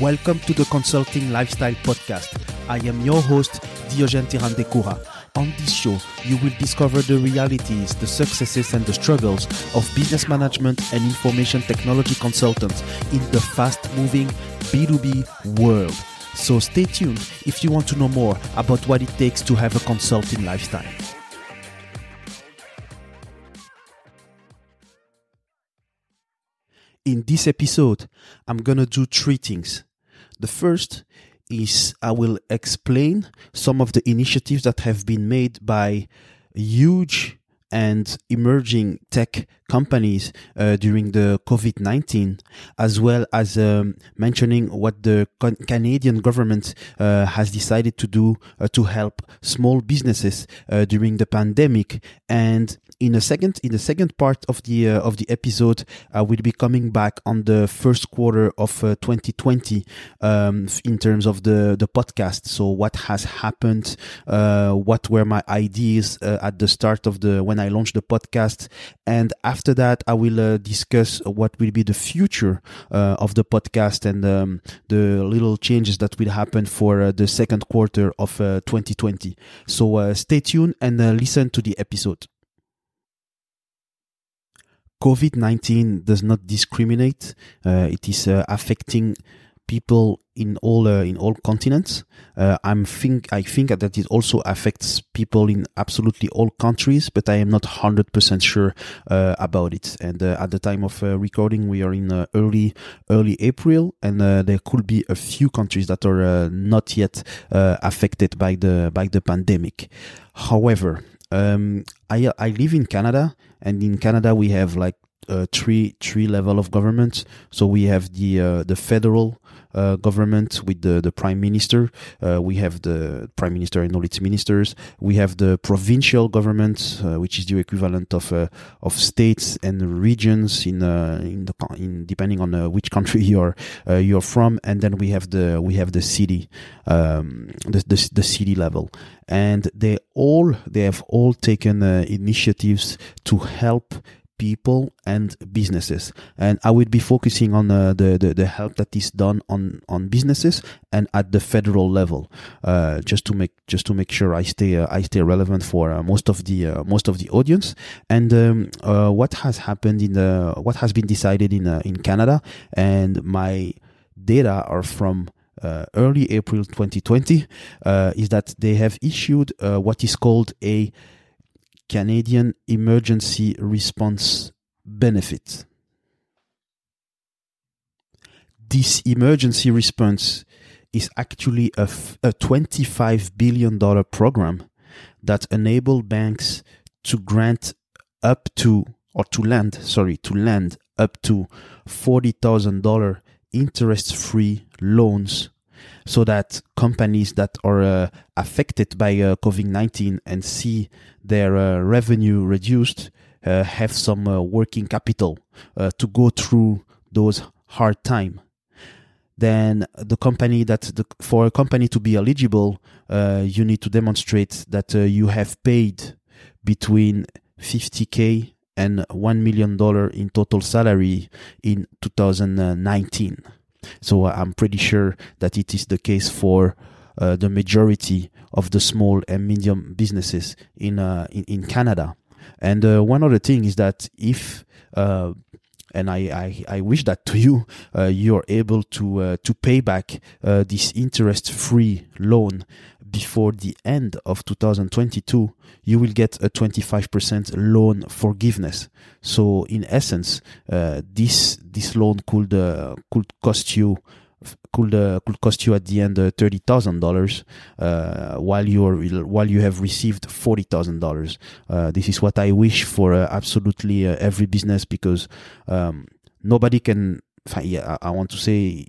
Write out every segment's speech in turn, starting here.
Welcome to the Consulting Lifestyle Podcast. I am your host, Diogen Tirandekura. On this show, you will discover the realities, the successes, and the struggles of business management and information technology consultants in the fast moving B2B world. So stay tuned if you want to know more about what it takes to have a consulting lifestyle. In this episode, I'm gonna do three things. The first is I will explain some of the initiatives that have been made by huge and emerging tech companies uh, during the COVID 19, as well as um, mentioning what the con- Canadian government uh, has decided to do uh, to help small businesses uh, during the pandemic. And in a second, in the second part of the uh, of the episode, I will be coming back on the first quarter of 2020 uh, um, in terms of the the podcast. So what has happened? what were my ideas at the start of the when I launched the podcast, and after that, I will uh, discuss what will be the future uh, of the podcast and um, the little changes that will happen for uh, the second quarter of 2020. So stay tuned and listen to the episode. COVID 19 does not discriminate. Uh, it is uh, affecting people in all uh, in all continents. Uh, I'm think I think that it also affects people in absolutely all countries, but I am not hundred percent sure uh, about it. And uh, at the time of recording, we are in early early April, and there could be a few countries that are not yet affected by the by the pandemic. However, um, I I live in Canada, and in Canada we have like uh, three three level of government. So we have the uh, the federal uh, government with the, the prime minister. Uh, we have the prime minister and all its ministers. We have the provincial government, uh, which is the equivalent of uh, of states and regions in uh, in the in depending on uh, which country you're you're from. And then we have the we have the city, um, the, the the city level, and they all they have all taken initiatives to help people and businesses. And i will be focusing on uh, the, the, the help that is done on on businesses and at the federal level uh, just to make just to make sure i stay uh, i stay relevant for uh, most of the uh, most of the audience. And um, what has happened in the what has been decided in in canada and my data are from early April 2020 uh, is that they have issued what is called a Canadian Emergency Response Benefit. This emergency response is actually a, a $25 billion program that enable banks to grant up to or to lend sorry to lend up to $40,000 interest free loans so that companies that are uh, affected by uh, COVID 19 and see their uh, revenue reduced uh, have some uh, working capital uh, to go through those hard time. Then the company that the, for a company to be eligible, you need to demonstrate that you have paid between 50k and $1 million in total salary in 2019. So uh, I'm pretty sure that it is the case for uh, the majority of the small and medium businesses in uh, in, in, Canada. And uh, one other thing is that if uh, and I, I, I, wish that to you, uh, you're able to to pay back this interest-free loan before the end of 2022, you will get a 25% loan forgiveness. So in essence, uh, this this loan could uh, could cost you could uh, could cost you at the end uh, thirty thousand uh, dollars, while you're while you have received forty thousand uh, dollars. This is what I wish for uh, absolutely every business because um, nobody can yeah, I, want to say,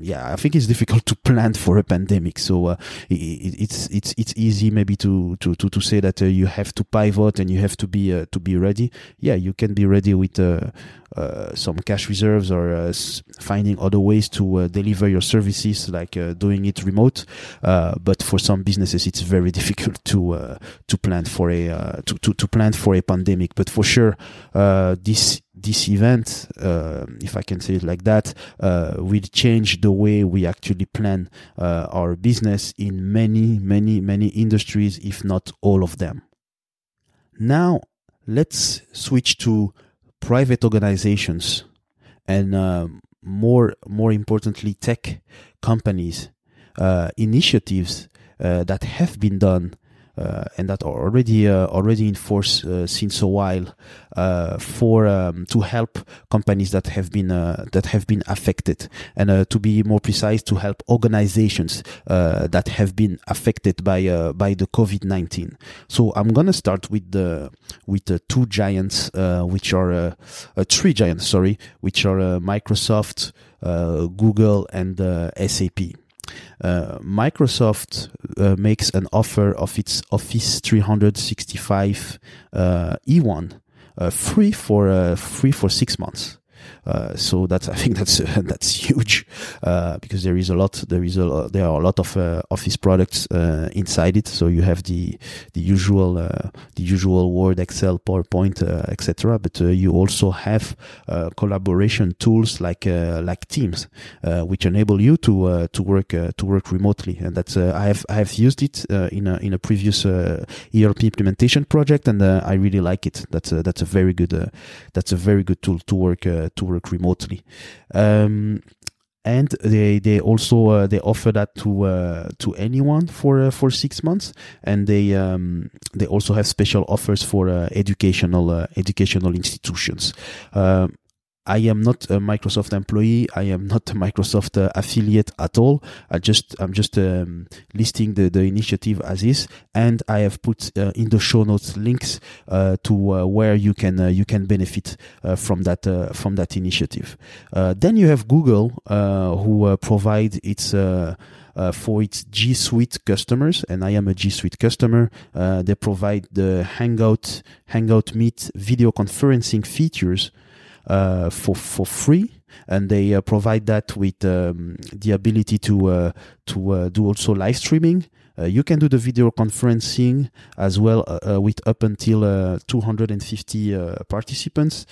yeah, I think it's difficult to plan for a pandemic. So uh, it, it's it's it's easy maybe to to to, to say that uh, you have to pivot and you have to be uh, to be ready. Yeah, you can be ready with uh, uh, some cash reserves or uh, finding other ways to deliver your services, like doing it remote. but for some businesses, it's very difficult to to plan for a to, to to plan for a pandemic. But for sure, this this event, uh, if I can say it like that, uh, will change the way we actually plan uh, our business in many, many, many industries, if not all of them. Now, let's switch to private organizations and um, more, more importantly, tech companies, uh, initiatives uh, that have been done uh, and that are already uh, already in force uh, since a while uh, for um, to help companies that have been uh, that have been affected. And uh, to be more precise to help organizations that have been affected by by the COVID-19 so I'm gonna start with the with the two giants which are three giants sorry which are Microsoft Google and SAP uh, Microsoft uh, makes an offer of its Office 365 uh, E1 uh, free for free for six months. Uh, so that's I think that's uh, that's huge uh, because there is a lot there is a there are a lot of uh, office products uh, inside it. So you have the the usual uh, the usual Word, Excel, PowerPoint, uh, etc. But uh, you also have collaboration tools like like Teams, which enable you to to work to work remotely. And that's I have I have used it in a in a previous ERP implementation project, and I really like it. That's a, that's a very good that's a very good tool to work to work remotely. Um, and they they also uh, they offer that to uh, to anyone for uh, for six months, and they um, they also have special offers for uh, educational uh, educational institutions. I am not a Microsoft employee. I am not a Microsoft uh, affiliate at all. I just I'm just um, listing the, the initiative as is, and I have put uh, in the show notes links uh, to uh, where you can uh, you can benefit uh, from that from that initiative. then you have Google, who provide its. Uh, for its G Suite customers, and I am a G Suite customer. Uh, they provide the Hangout Hangout Meet video conferencing features for for free and they uh, provide that with um, the ability to uh, to uh, do also live streaming. Uh, you can do the video conferencing as well uh, with up until 250 participants,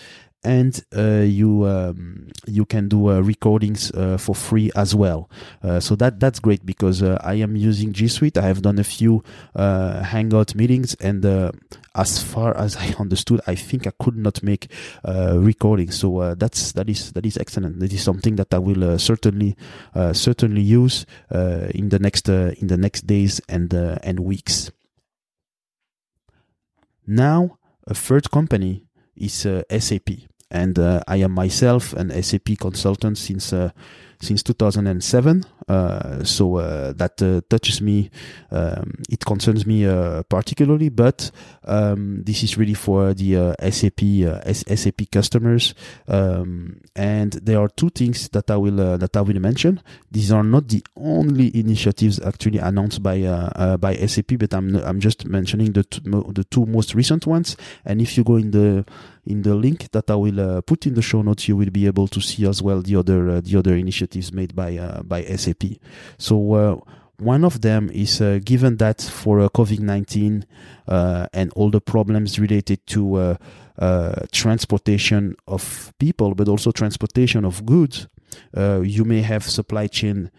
and uh, you um, you can do uh, recordings uh, for free as well. Uh, so that that's great because uh, I am using G Suite. I have done a few uh, Hangout meetings, and as far as I understood, I think I could not make recordings. So that's that is that is excellent. That is something that I will certainly certainly use in the next in the next days and and weeks. Now, a third company is SAP and uh, I am myself an SAP consultant since uh, since 2007. Uh, so uh, that uh, touches me. Um, it concerns me particularly, but um, this is really for the SAP SAP customers. Um, and there are two things that I will that I will mention. These are not the only initiatives actually announced by by SAP, but I'm I'm just mentioning the the two most recent ones. And if you go in the in the link that I will uh, put in the show notes, you will be able to see as well the other uh, the other initiatives made by uh, by SAP. So one of them is uh, given that for uh, COVID 19 uh, and all the problems related to transportation of people, but also transportation of goods, you may have supply chain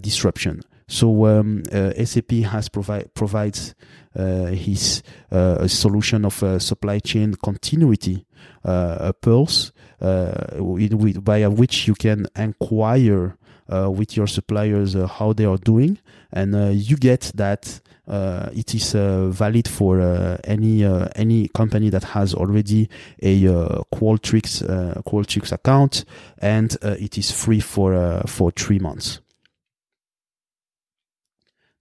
disruption. So um, SAP has provide provides uh, his uh, solution of uh, supply chain continuity, pulse with, by which you can inquire with your suppliers how they are doing, and you get that uh, it is uh, valid for uh, any any company that has already a Qualtrics Qualtrics account, and it is free for for three months.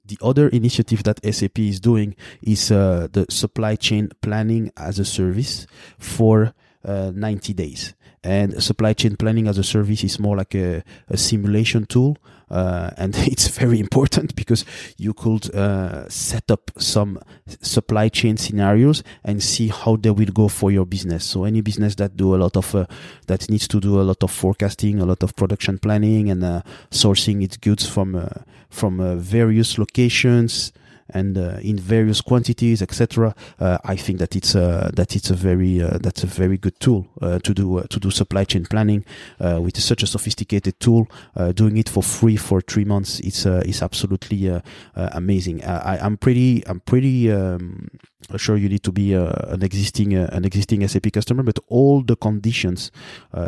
The other initiative that SAP is doing is uh, the supply chain planning as a service for uh, 90 days. And supply chain planning as a service is more like a, a simulation tool. Uh, and it's very important because you could uh, set up some supply chain scenarios and see how they will go for your business. So any business that do a lot of uh, that needs to do a lot of forecasting, a lot of production planning, and uh, sourcing its goods from uh, from uh, various locations and uh, in various quantities, etc. Uh, I think that it's a that it's a very uh, that's a very good tool uh, to do uh, to do supply chain planning with such a sophisticated tool. doing it for free for three months, it's it's absolutely amazing. I, am pretty I'm pretty um, sure you need to be an existing an existing SAP customer, but all the conditions,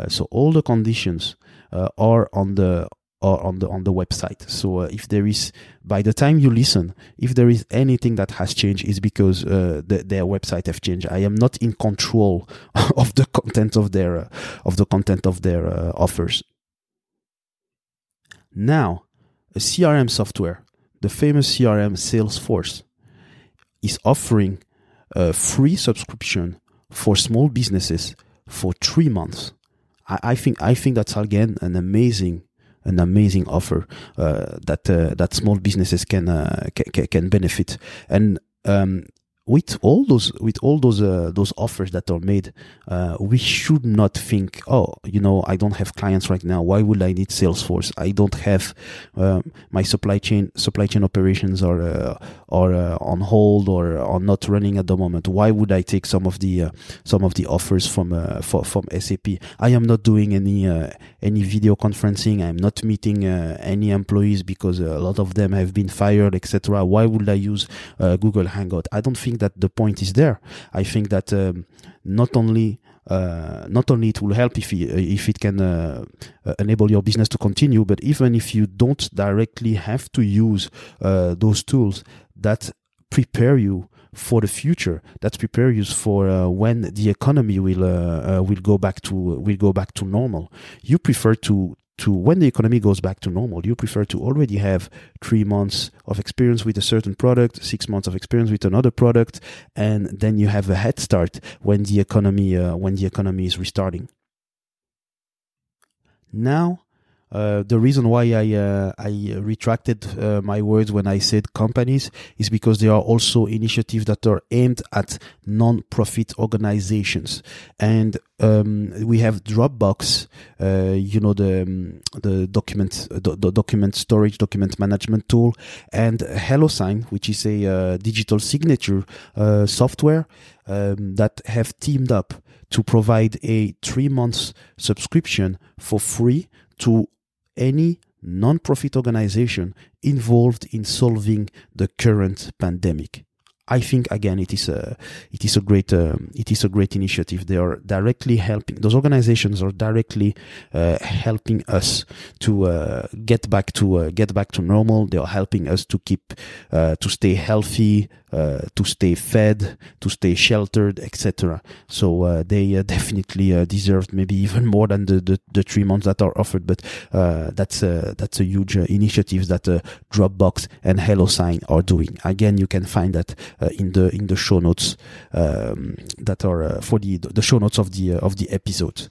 so all the conditions are on the or on the on the website. So uh, if there is, by the time you listen, if there is anything that has changed, is because uh, the, their website have changed. I am not in control of the content of their uh, of the content of their uh, offers. Now, a CRM software, the famous CRM Salesforce, is offering a free subscription for small businesses for three months. I, I think I think that's again an amazing an amazing offer uh, that uh, that small businesses can, uh, can can benefit. And um, with all those with all those uh, those offers that are made, uh, we should not think, oh, you know, I don't have clients right now. Why would I need Salesforce? I don't have um, my supply chain supply chain operations are uh, are uh, on hold or are not running at the moment. Why would I take some of the uh, some of the offers from uh, for, from SAP? I am not doing any any video conferencing. I'm not meeting any employees because a lot of them have been fired, etc. Why would I use Google Hangout? I don't think think that the point is there. I think that um, not only uh, not only it will help if if it can uh, uh, enable your business to continue, but even if you don't directly have to use uh, those tools, that prepare you for the future. That prepare you for uh, when the economy will uh, will go back to will go back to normal. You prefer to to when the economy goes back to normal, you prefer to already have three months of experience with a certain product, six months of experience with another product, and then you have a head start when the economy uh, when the economy is restarting. Now, uh, the reason why I uh, I retracted uh, my words when I said companies is because there are also initiatives that are aimed at non-profit organizations, and um, we have Dropbox, uh, you know the um, the document the, document storage document management tool, and HelloSign, which is a uh, digital signature software um, that have teamed up to provide a three months subscription for free to any non-profit organization involved in solving the current pandemic. I think again it is a it is a great um, it is a great initiative. They are directly helping those organizations are directly uh, helping us to uh, get back to uh, get back to normal. They are helping us to keep uh, to stay healthy, uh, to stay fed, to stay sheltered, etc. So uh, they definitely deserved maybe even more than the, the, the, three months that are offered. But that's a, that's a huge initiative that Dropbox and HelloSign are doing. Again, you can find that in the in the show notes um, that are for the the show notes of the of the episode.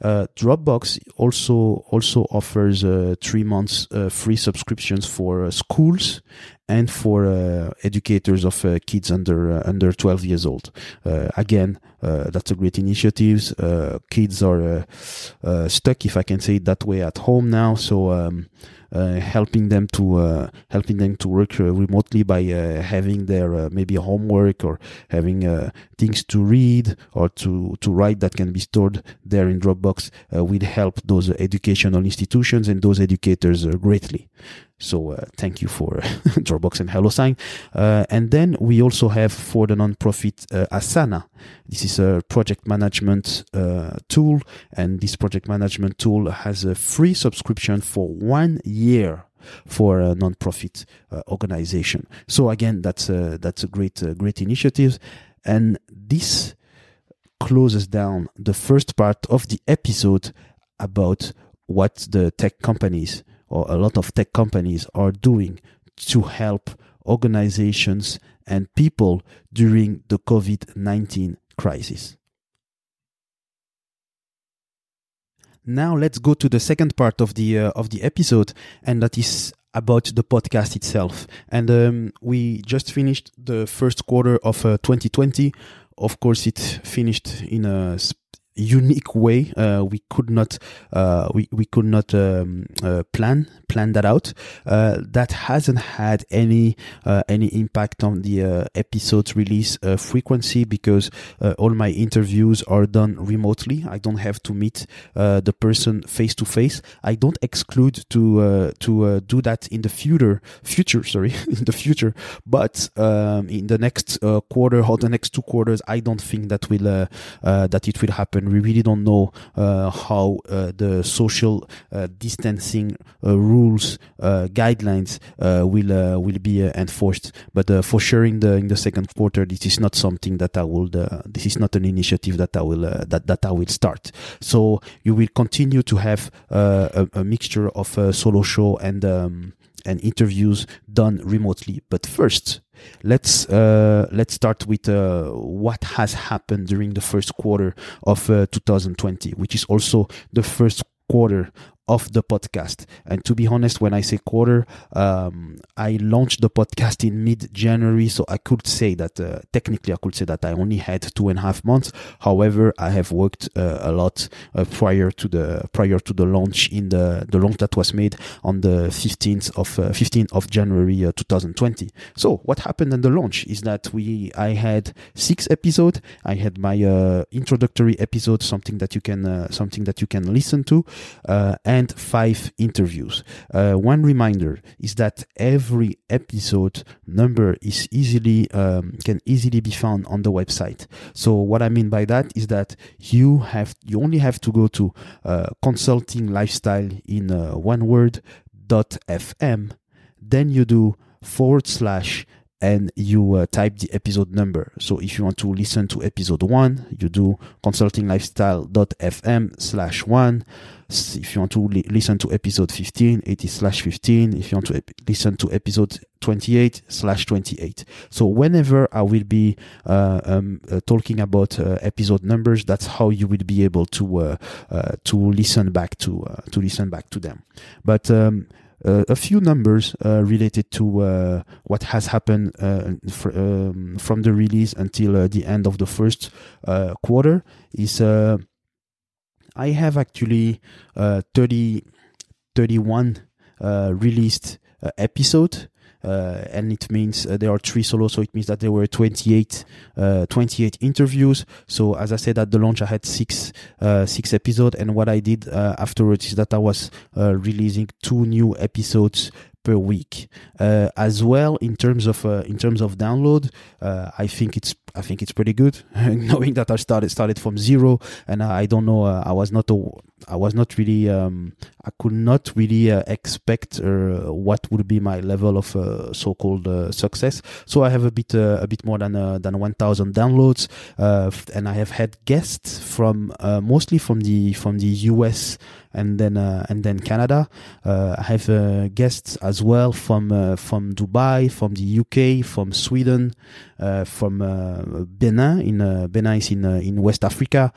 Uh, Dropbox also also offers uh, three months uh, free subscriptions for uh, schools and for uh, educators of uh, kids under under 12 years old. again, that's a great initiative. kids are stuck, if I can say it that way, at home now. So um, uh, Uh, helping them to uh, helping them to work uh, remotely by uh, having their uh, maybe homework or having things to read or to to write that can be stored there in Dropbox will help those educational institutions and those educators greatly. So uh, thank you for Dropbox and HelloSign. Uh, and then we also have for the nonprofit uh, Asana. This is a project management uh, tool, and this project management tool has a free subscription for one year for a nonprofit uh, organization. So again, that's a, that's a great uh, great initiative, and this closes down the first part of the episode about what the tech companies or a lot of tech companies are doing to help organizations and people during the COVID 19 crisis. Now let's go to the second part of the uh, of the episode, and that is about the podcast itself. And um, we just finished the first quarter of uh, 2020. Of course, it finished in a unique way. Uh, we could not uh, we we could not um, uh, plan plan that out. Uh, that hasn't had any uh, any impact on the uh, episodes release frequency because all my interviews are done remotely. I don't have to meet the person face to face. I don't exclude to to do that in the future future sorry in the future, but um, in the next quarter or the next two quarters, I don't think that will that it will happen. We really don't know uh, how uh, the social uh, distancing rules uh, guidelines uh, will uh, will be enforced. But for sure, in the in the second quarter, this is not something that I will. this is not an initiative that I will that that I will start. So you will continue to have a, a, mixture of solo show and. Um, and interviews done remotely. But first, let's uh, let's start with uh, what has happened during the first quarter of uh, 2020, which is also the first quarter of the podcast. And to be honest, when I say quarter, um, I launched the podcast in mid January, so I could say that uh, technically I could say that I only had two and a half months. However, I have worked uh, a lot uh, prior to the prior to the launch in the the launch that was made on the 15th of 15th uh, of January uh, 2020. So what happened in the launch is that we I had six episodes. I had my uh, introductory episode, something that you can something that you can listen to, and and five interviews. Uh, one reminder is that every episode number is easily um, can easily be found on the website. So what I mean by that is that you have you only have to go to uh, consulting lifestyle in uh, one word dot fm, then you do forward slash and you uh, type the episode number. So if you want to listen to episode one, you do consultinglifestyle.fm slash one. If you want to li- listen to episode 15, it is slash 15. If you want to ep- listen to episode 28 slash 28. So whenever I will be uh, um, uh, talking about uh, episode numbers, that's how you will be able to uh, uh, to listen back to to listen back to them. But um, a few numbers uh, related to uh, what has happened fr- um, from the release until the end of the first quarter is I have actually uh, 30, 31 uh, released uh, episode. Uh, and it means uh, there are three solos, so it means that there were 28, uh, 28 interviews. So as I said at the launch, I had six, six episodes, and what I did afterwards is that I was releasing two new episodes per week. Uh, as well, in terms of uh, in terms of download, uh, I think it's I think it's pretty good. Knowing that I started started from zero, and I don't know, uh, I was not a, I was not really um, I could not really uh, expect uh, what would be my level of so-called success. So I have a bit a bit more than than 1,000 downloads, and I have had guests from mostly from the from the US and then uh, and then Canada. Uh, I have uh, guests as well from uh, from Dubai, from the UK, from Sweden, uh, from uh, Benin. In Benin is in in West Africa.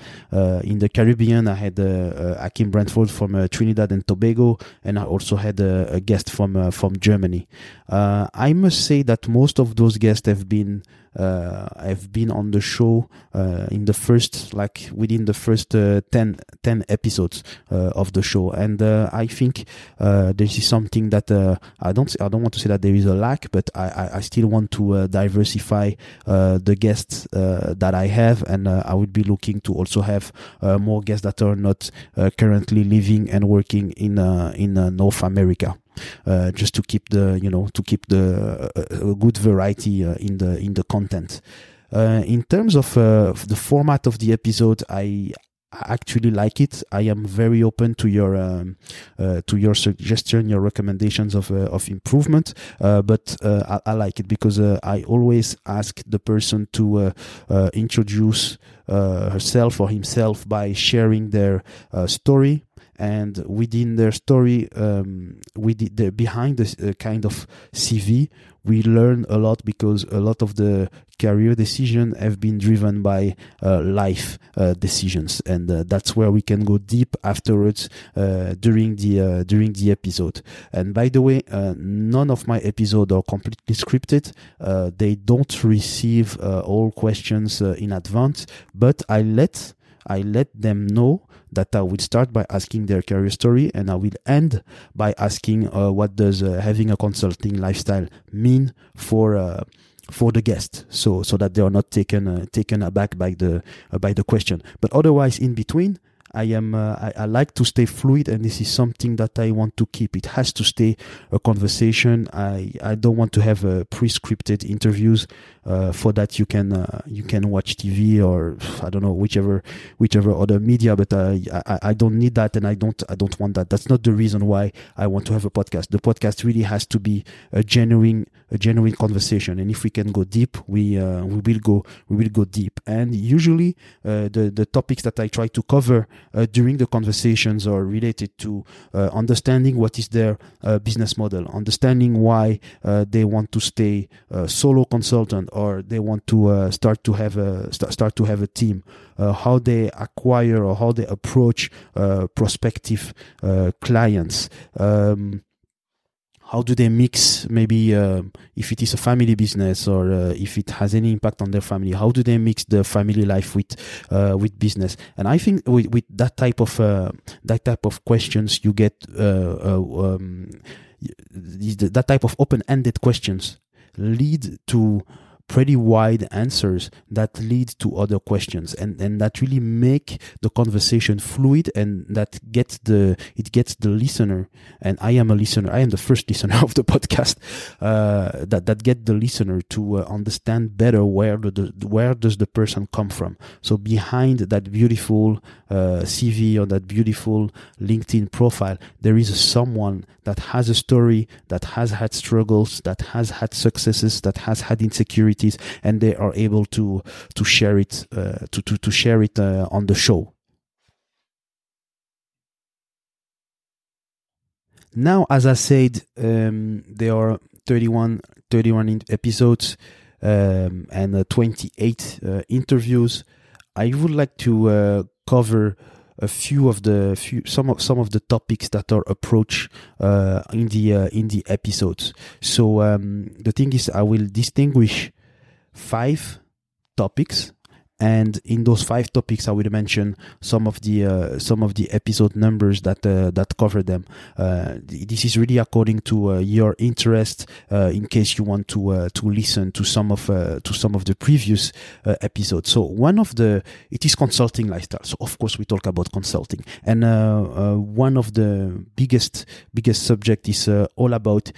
in the Caribbean, I had Akim Brentford from Trinidad and Tobago, and I also had a, a guest from from Germany. I must say that most of those guests have been uh, I've been on the show uh, in the first, like within the first uh, 10, 10 episodes uh, of the show, and uh, I think uh, this is something that I don't I don't want to say that there is a lack, but I I, I still want to diversify the guests that I have, and I would be looking to also have more guests that are not currently living and working in in North America uh, just to keep the you know to keep the uh, good variety uh, in the in the content. In terms of the format of the episode, I actually like it. I am very open to your um, uh, to your suggestion, your recommendations of uh, of improvement. Uh, but I, I, like it because I always ask the person to introduce herself or himself by sharing their story and within their story, um, we did the, behind the uh, kind of CV, we learn a lot because a lot of the career decisions have been driven by uh, life uh, decisions, and uh, that's where we can go deep afterwards uh, during the uh, during the episode. And by the way, none of my episodes are completely scripted; they don't receive all questions in advance, but I let I let them know that I will start by asking their career story and I will end by asking uh, what does uh, having a consulting lifestyle mean for uh, for the guest. So so that they are not taken uh, taken aback by the uh, by the question. But otherwise in between I am uh, I, I, like to stay fluid and this is something that I want to keep. It has to stay a conversation. I I don't want to have uh, pre-scripted interviews uh, for that you can uh, you can watch TV or I don't know whichever whichever other media but I, I I don't need that and I don't I don't want that. That's not the reason why I want to have a podcast. The podcast really has to be a genuine a genuine conversation. And if we can go deep we uh, we will go we will go deep. And usually uh, the the topics that I try to cover uh, during the conversations are related to uh, understanding what is their uh, business model, understanding why uh, they want to stay solo consultant or they want to start to have a st- start to have a team, how they acquire or how they approach prospective clients. Um, how do they mix maybe uh, if it is a family business or uh, if it has any impact on their family how do they mix the family life with uh, with business? And i think with, with that type of uh, that type of questions you get uh, uh, um, that type of open-ended questions lead to pretty wide answers that lead to other questions and, and that really make the conversation fluid and that gets the it gets the listener and I am a listener I am the first listener of the podcast uh, that that get the listener to uh, understand better where the, the, where does the person come from. So behind that beautiful uh, CV or that beautiful LinkedIn profile there is someone that has a story that has had struggles that has had successes that has had insecurity and they are able to to share it uh, to, to to share it uh, on the show. Now, as I said, um, there are 31, 31 episodes um, and uh, 28 uh, interviews. I would like to uh, cover a few of the few some of some of the topics that are approached uh, in the uh, in the episodes. So um, the thing is, I will distinguish five topics and in those five topics i will mention some of the uh, some of the episode numbers that uh, that cover them. Uh, this is really according to uh, your interest uh, in case you want to uh, to listen to some of to some of the previous episodes. So one of the it is consulting lifestyle. So of course we talk about consulting. And one of the biggest biggest subject is all about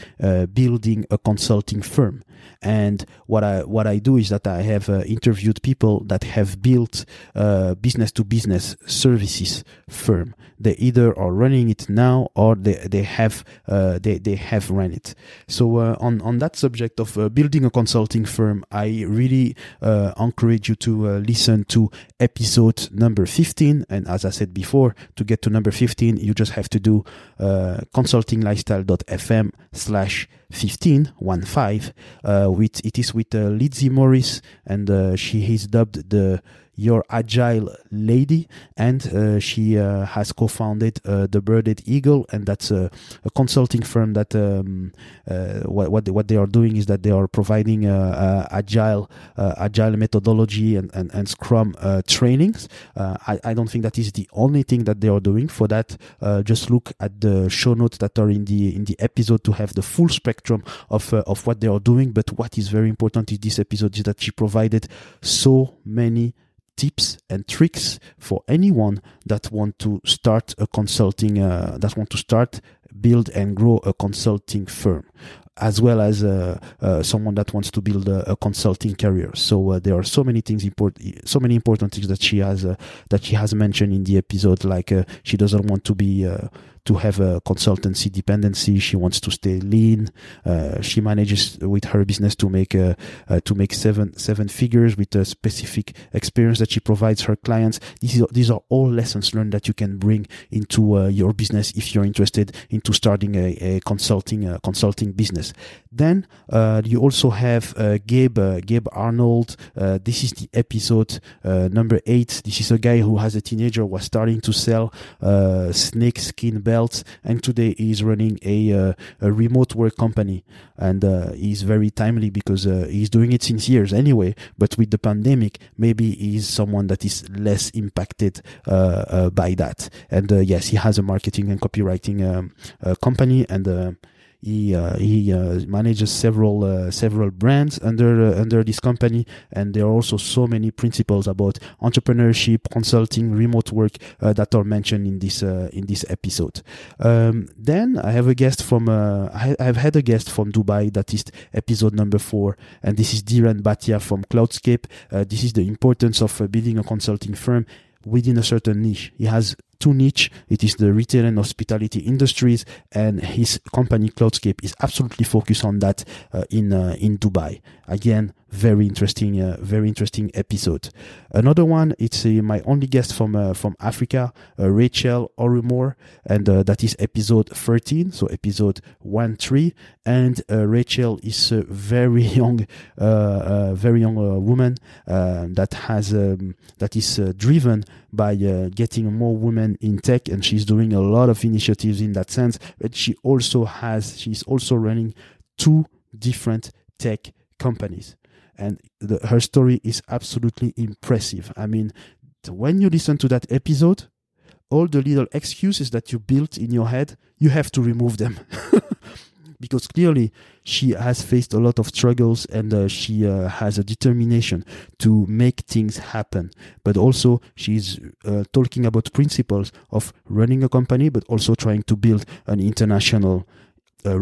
building a consulting firm. And what I what I do is that I have interviewed people that have built uh, business to business services firm. They either are running it now or they they have uh, they they have run it. So uh, on on that subject of uh, building a consulting firm, I really uh, encourage you to listen to episode number 15. And as I said before, to get to number 15, you just have to do consultinglifestyle.fm slash 15 one five uh, with it is with uh, Lizzie Morris and uh, she is dubbed the your Agile Lady, and uh, she uh, has co-founded uh, the Birded Eagle, and that's a, a consulting firm that um, uh, what what they, what they are doing is that they are providing uh, uh, agile agile methodology and and, and Scrum trainings. I, I don't think that is the only thing that they are doing. For that, just look at the show notes that are in the in the episode to have the full spectrum of of what they are doing. But what is very important in this episode is that she provided so many tips and tricks for anyone that want to start a consulting uh, that want to start build and grow a consulting firm as well as uh, uh, someone that wants to build a, a consulting career. So uh, there are so many things important, so many important things that she has uh, that she has mentioned in the episode. Like uh, she doesn't want to be uh, to have a consultancy dependency. She wants to stay lean. Uh, she manages with her business to make uh, uh, to make seven seven figures with a specific experience that she provides her clients. These are, these are all lessons learned that you can bring into uh, your business if you're interested into starting a, a consulting uh, consulting business. Then uh, you also have Gabe Gabe Arnold. this is the episode number eight. This is a guy who has a teenager was starting to sell snake skin belt, and today he's running a, uh, a remote work company. And uh, he's very timely because uh, he's doing it since years anyway. But with the pandemic, maybe he's someone that is less impacted uh, uh, by that. And yes, he has a marketing and copywriting um, company and he uh, he uh, manages several uh, several brands under under this company, and there are also so many principles about entrepreneurship, consulting, remote work that are mentioned in this in this episode. Um, then I have a guest from I have had a guest from Dubai that is episode number four, and this is Dhiren Bhatia from Cloudscape. this is the importance of building a consulting firm within a certain niche. He has two niche. It is the retail and hospitality industries, and his company Cloudscape is absolutely focused on that uh, in uh, in Dubai. Again, very interesting, uh, very interesting episode. Another one, it's uh, my only guest from uh, from Africa, uh, Rachel Orumor, and uh, that is episode 13, so episode one three. And uh, Rachel is a very young, very young woman that has um, that is driven by getting more women in tech, and she's doing a lot of initiatives in that sense. But she also has, she's also running two different tech companies and the, her story is absolutely impressive. I mean, when you listen to that episode, all the little excuses that you built in your head, you have to remove them. because clearly she has faced a lot of struggles and uh, she uh, has a determination to make things happen. But also, she's uh, talking about principles of running a company, but also trying to build an international uh,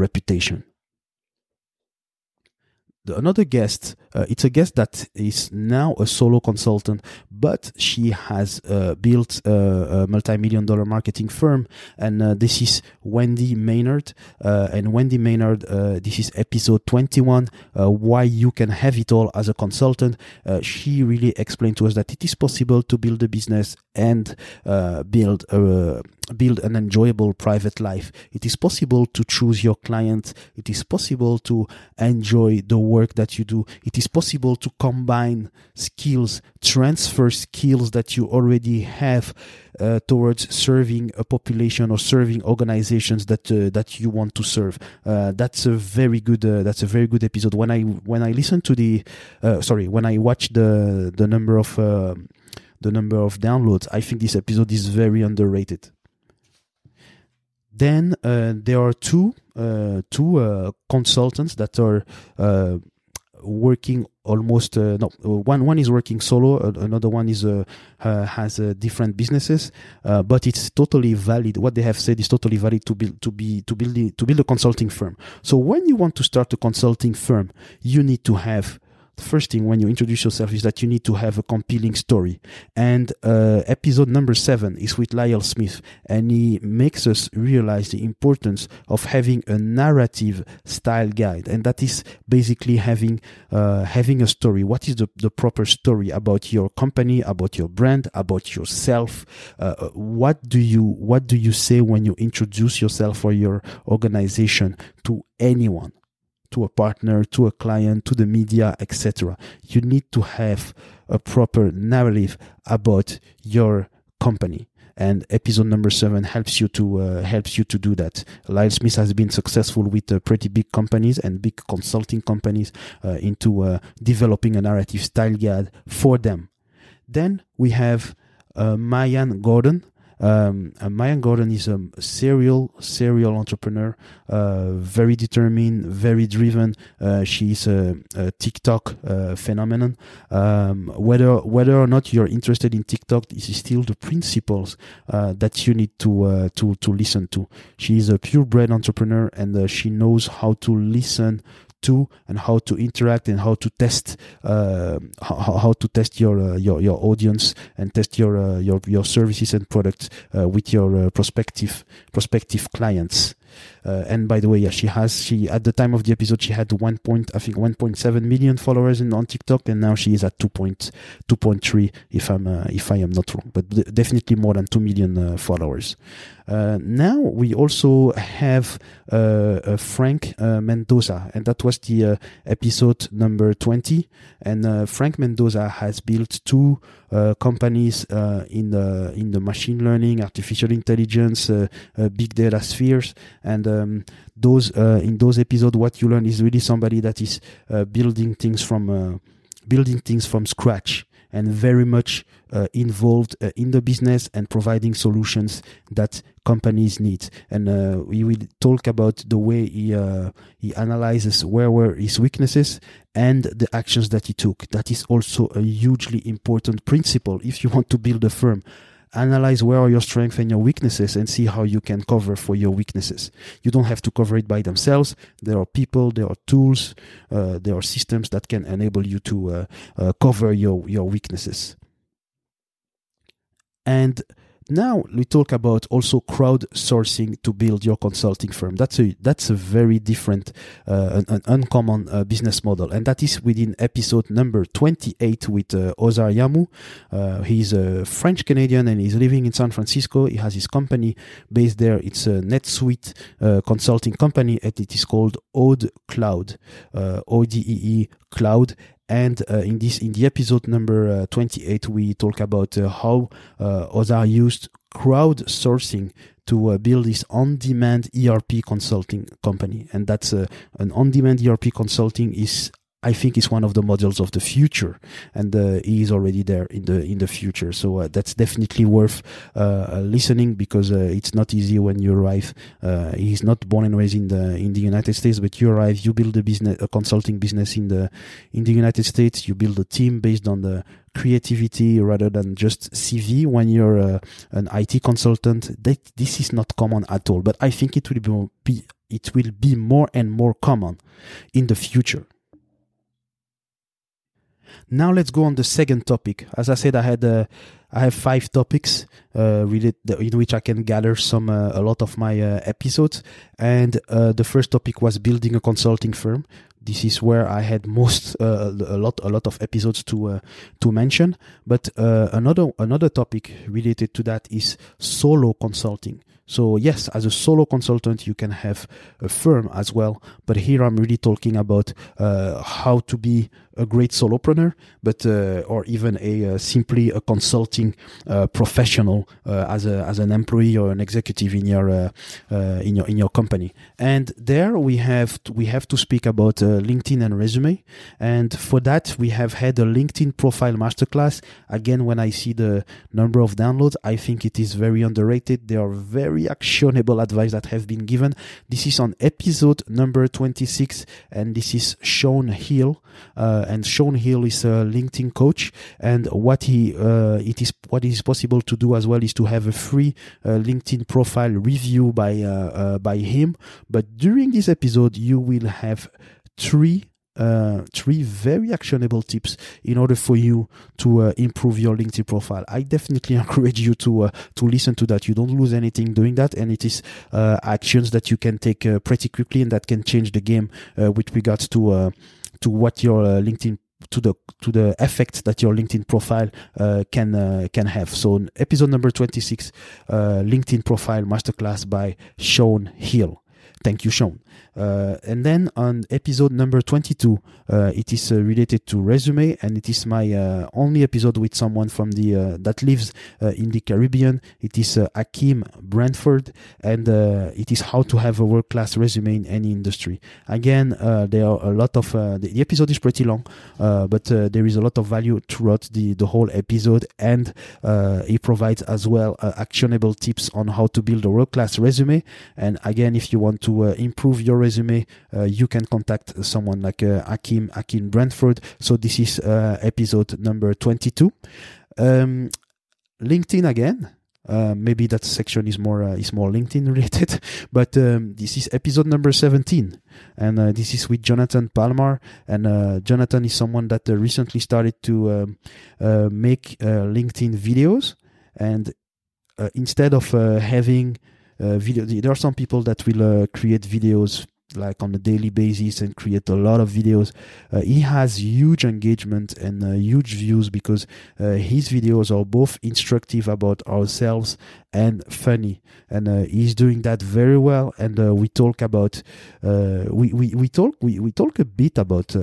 reputation another guest uh, it's a guest that is now a solo consultant but she has uh, built a, a, multi-million dollar marketing firm and uh, this is wendy maynard uh, and wendy maynard uh, this is episode 21 uh, why you can have it all as a consultant. She really explained to us that it is possible to build a business and build a build an enjoyable private life. It is possible to choose your client. It is possible to enjoy the work that you do. It is possible to combine skills, transfer skills that you already have uh, towards serving a population or serving organizations that uh, that you want to serve. Uh, that's a very good. Uh, that's a very good episode. When I when I listen to the, uh, sorry, when I watch the the number of uh, the number of downloads, I think this episode is very underrated. Then uh, there are two uh, two uh, consultants that are working almost uh, no one one is working solo another one is uh, uh, has different businesses but it's totally valid. What they have said is totally valid to build to be to build to build a consulting firm. So when you want to start a consulting firm you need to have the first thing when you introduce yourself is that you need to have a compelling story. And uh, episode number seven is with Lyle Smith, and he makes us realize the importance of having a narrative style guide, and that is basically having uh, having a story. What is the, the proper story about your company, about your brand, about yourself? Uh, what do you what do you say when you introduce yourself or your organization to anyone? To a partner, to a client, to the media, etc. You need to have a proper narrative about your company. And episode number seven helps you to uh, helps you to do that. Lyle Smith has been successful with uh, pretty big companies and big consulting companies uh, into uh, developing a narrative style guide for them. Then we have uh, Maayan Gordon, um, uh, Maayan Gordon is a serial serial entrepreneur, uh, very determined, very driven. Uh, she's a, a TikTok uh, phenomenon. Um, whether whether or not you're interested in TikTok, this is still the principles uh, that you need to uh, to to listen to. She is a purebred entrepreneur, and she knows how to listen to and how to interact and how to test uh, how, how to test your uh, your your audience and test your uh, your your services and products uh, with your uh, prospective prospective clients. Uh, and by the way, yeah, she has she at the time of the episode she had one point I think 1.7 million followers in, on TikTok, and now she is at 2.2.3 if I'm uh, if I am not wrong, but definitely more than two million uh, followers. Uh, now we also have uh, uh, Frank Mendoza, and that was the episode number 20. And Frank Mendoza has built two companies in the in the machine learning, artificial intelligence, big data spheres, and um, those in those episodes, what you learn is really somebody that is building things from building things from scratch and very much uh, involved uh, in the business and providing solutions that companies need. And uh, we will talk about the way he uh, he analyzes where were his weaknesses and the actions that he took. That is also a hugely important principle if you want to build a firm analyze where are your strengths and your weaknesses and see how you can cover for your weaknesses. You don't have to cover it by themselves. There are people, there are tools, uh, there are systems that can enable you to uh, uh, cover your, your weaknesses. And now we talk about also crowdsourcing to build your consulting firm. That's a that's a very different, uh, an, an, uncommon uh, business model, and that is within episode number twenty eight with uh, Ozar Yamu. Uh, he's a French Canadian and he's living in San Francisco. He has his company based there. It's a NetSuite uh, consulting company, and it is called Ode Cloud, uh, O D E E Cloud, and uh, in this, in the episode number uh, 28, we talk about uh, how uh, Ozar used crowdsourcing to uh, build this on-demand ERP consulting company. And that's uh, an on-demand ERP consulting is I think is one of the models of the future, and uh, he is already there in the in the future. So uh, that's definitely worth uh, uh listening because uh, it's not easy when you arrive. Uh, he's not born and raised in the in the United States, but you arrive, you build a business, a consulting business in the in the United States. You build a team based on the creativity rather than just CV. When you're an IT consultant, that this is not common at all. But I think it will be it will be more and more common in the future. Now let's go on the second topic. As I said, I had uh, I have five topics uh, related in which I can gather some uh, a lot of my uh, episodes. And uh, the first topic was building a consulting firm. This is where I had most uh, a lot a lot of episodes to to mention. But another another topic related to that is solo consulting. So yes, as a solo consultant, you can have a firm as well. But here I'm really talking about how to be a great solopreneur, but uh, or even a uh, simply a consulting uh, professional as a as an employee or an executive in your in your in your company. And there we have to, we have to speak about LinkedIn and resume. And for that we have had a LinkedIn profile masterclass. Again, when I see the number of downloads, I think it is very underrated. There are very actionable advice that have been given. This is on episode number 26, and this is Sean Hill. Uh, and Sean Hill is a LinkedIn coach, and what he uh, it is what is possible to do as well is to have a free uh, LinkedIn profile review by uh, by him. But during this episode, you will have three uh, three very actionable tips in order for you to uh, improve your LinkedIn profile. I definitely encourage you to uh, to listen to that. You don't lose anything doing that, and it is actions that you can take pretty quickly and that can change the game with regards to to what your uh, LinkedIn to the to the effect that your LinkedIn profile uh, can uh, can have. So episode number 26 uh, LinkedIn profile masterclass by Sean Hill. Thank you, Sean. Uh, and then on episode number 22, uh, it is uh, related to resume, and it is my uh, only episode with someone from the uh, that lives uh, in the Caribbean. It is Akim Brantford, and it is how to have a world class resume in any industry. Again, there are a lot of the, episode is pretty long, but there is a lot of value throughout the the whole episode, and he provides as well actionable tips on how to build a world class resume. And again, if you want to improve your resume, uh, you can contact someone like uh, Akim Akim Brantford. So this is uh, episode number 22. Um, LinkedIn again. Uh, maybe that section is more uh, is more LinkedIn related, but um, this is episode number seventeen, and uh, this is with Jonathan Palmer. And Jonathan is someone that recently started to um, make LinkedIn videos, and instead of having video. There are some people that will create videos like on a daily basis and create a lot of videos. Uh, he has huge engagement and uh, huge views because uh, his videos are both instructive about ourselves and funny. And uh, he's doing that very well. And uh, we talk about uh, we, we we talk we, we talk a bit about.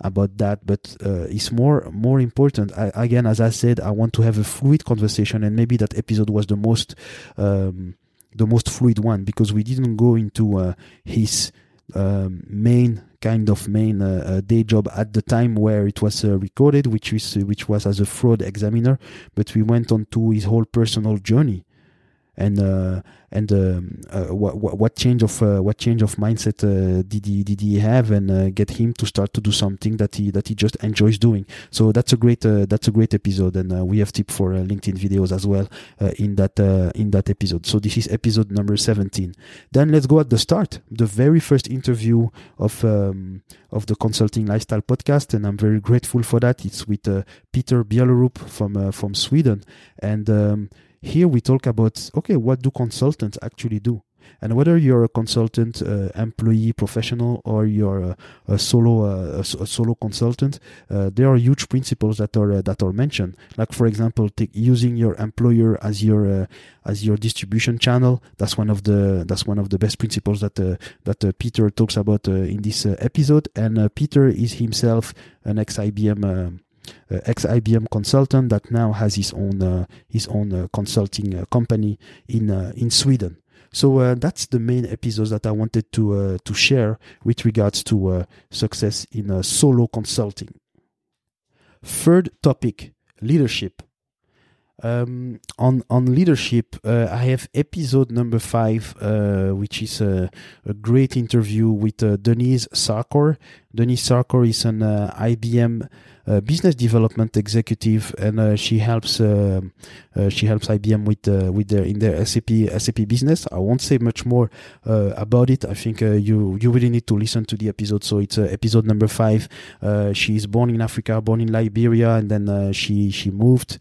about that, but it's more more important. I, again, as I said, I want to have a fluid conversation, and maybe that episode was the most um, the most fluid one because we didn't go into uh, his um, main kind of main uh, uh, day job at the time where it was uh, recorded, which is which was as a fraud examiner, but we went on to his whole personal journey and uh, and um, uh, what, what change of uh, what change of mindset did he did he have and get him to start to do something that he that he just enjoys doing? So that's a great that's a great episode. And we have tip for linkedin videos as well in that in that episode. So this is episode number 17 then let's go at the start the very first interview of um, of the consulting lifestyle podcast. And i'm very grateful for that. It's with peter Bjellerup from from sweden. And um, here we talk about okay, what do consultants actually do? And whether you're a consultant, uh, employee, professional, or you're a, a solo uh, a, a, solo consultant, uh, there are huge principles that are uh, that are mentioned. Like for example, using your employer as your uh, as your distribution channel. That's one of the that's one of the best principles that uh, that Peter talks about in this episode. And Peter is himself an ex IBM uh, ex IBM consultant that now has his own uh, his own uh, consulting company in in Sweden. So that's the main episodes that I wanted to to share with regards to success in solo consulting. Third topic: leadership. Um, on on leadership, uh, I have episode number five, uh, which is a, a, great interview with uh, Denise Sarkor. Denise Sarkor is an uh, IBM uh, business development executive, and uh, she helps uh, uh, she helps IBM with uh, with their in their SAP SAP business. I won't say much more about it. I think you you really need to listen to the episode. So it's episode number five. she is born in Africa, born in Liberia, and then she she moved.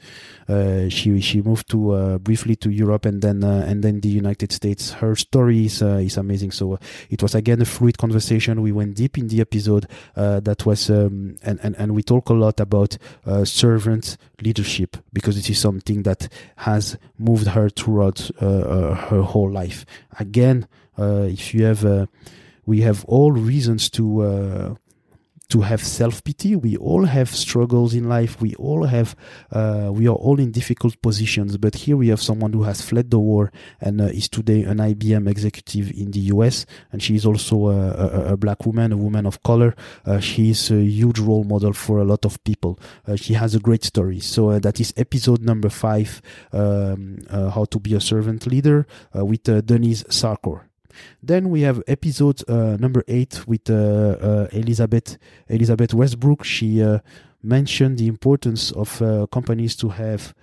she she moved to briefly to Europe and then and then the United States. Her story is is amazing. So it was again a fluid conversation. We went deep in the episode. That was um, and, and and we talk a lot about uh, servant leadership because it is something that has moved her throughout uh, uh her whole life. Again, uh, if you have, uh, we have all reasons to to have self pity. We all have struggles in life. We all have, uh, we are all in difficult positions. But here we have someone who has fled the war and uh, is today an IBM executive in the US. And she is also a, a, a black woman, a woman of color. Uh, she is a huge role model for a lot of people. Uh, she has a great story. So uh, that is episode number five, um, uh, how to be a servant leader with Denise Sarkor. Then we have episode uh, number eight with uh, uh, Elizabeth Elizabeth Westbrook. She uh, mentioned the importance of uh, companies to have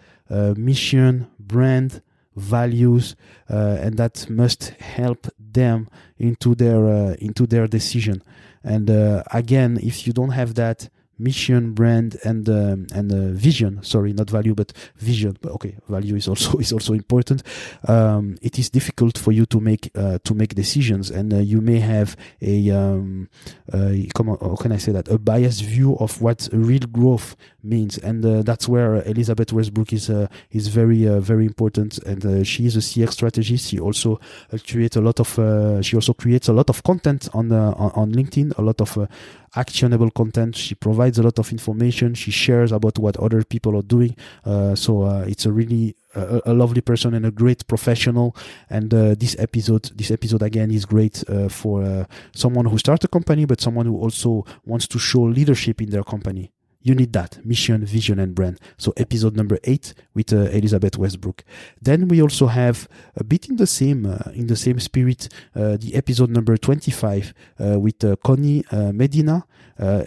mission, brand, values, and that must help them into their into their decision. And again, if you don't have that, mission, brand, and um, and uh, vision. Sorry, not value, but vision. But okay, value is also is also important. Um, it is difficult for you to make uh, to make decisions, and uh, you may have a um, uh, come on, how can I say that a biased view of what real growth means, and uh, that's where Elizabeth Westbrook is uh, is very very important, and she is a CX strategist. She also creates a lot of she also creates a lot of content on on, on LinkedIn, a lot of actionable content. She provides a lot of information. She shares about what other people are doing. Uh, so uh, it's a really a, a, lovely person and a great professional. And uh, this episode, this episode again is great uh, for uh, someone who starts a company, but someone who also wants to show leadership in their company you need that mission, vision, and brand. So episode number eight with uh, Elizabeth Westbrook. Then we also have a bit in the same uh, in the same spirit uh, the episode number twenty five uh, with uh, Connie Medina,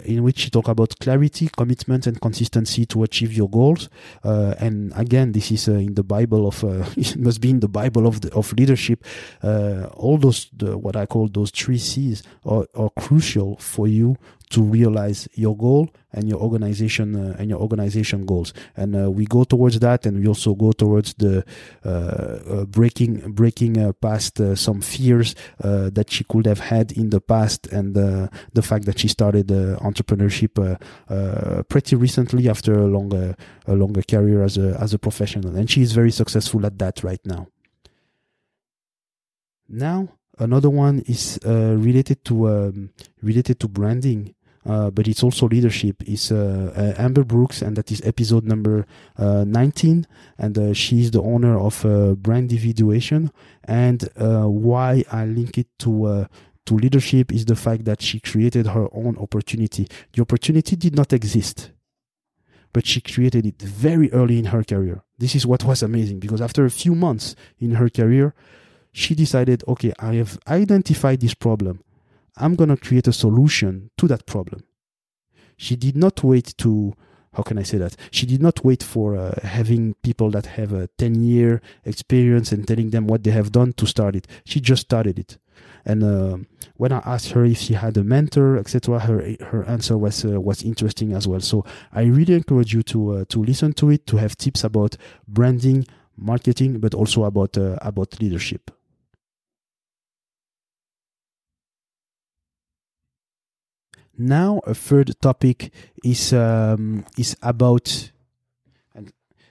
in which she talk about clarity, commitment, and consistency to achieve your goals. and again, this is in the Bible of it must be in the Bible of the, of leadership. all those the, what I call those three C's are, are crucial for you to realize your goal and your organization uh, and your organization goals. And uh, we go towards that, and we also go towards the uh, uh breaking breaking uh, past uh, some fears that she could have had in the past, and the fact that she started entrepreneurship pretty recently after a longer a longer career as a as a professional, and she is very successful at that right now. Now, another one is related to um, related to branding uh, but it's also leadership. It's uh, uh, Amber Brooks, and that is episode number uh, 19. And she's the owner of Brand Individuation. And why I link it to to leadership is the fact that she created her own opportunity. The opportunity did not exist, but she created it very early in her career. This is what was amazing because after a few months in her career, she decided, okay, I have identified this problem. I'm going to create a solution to that problem. She did not wait to, how can I say that? She did not wait for uh, having people that have a 10 year experience and telling them what they have done to start it. She just started it. And uh, when I asked her if she had a mentor, etc., her her answer was uh, was interesting as well. So I really encourage you to uh, to listen to it, to have tips about branding, marketing, but also about uh, about leadership. Now, a third topic is um, is about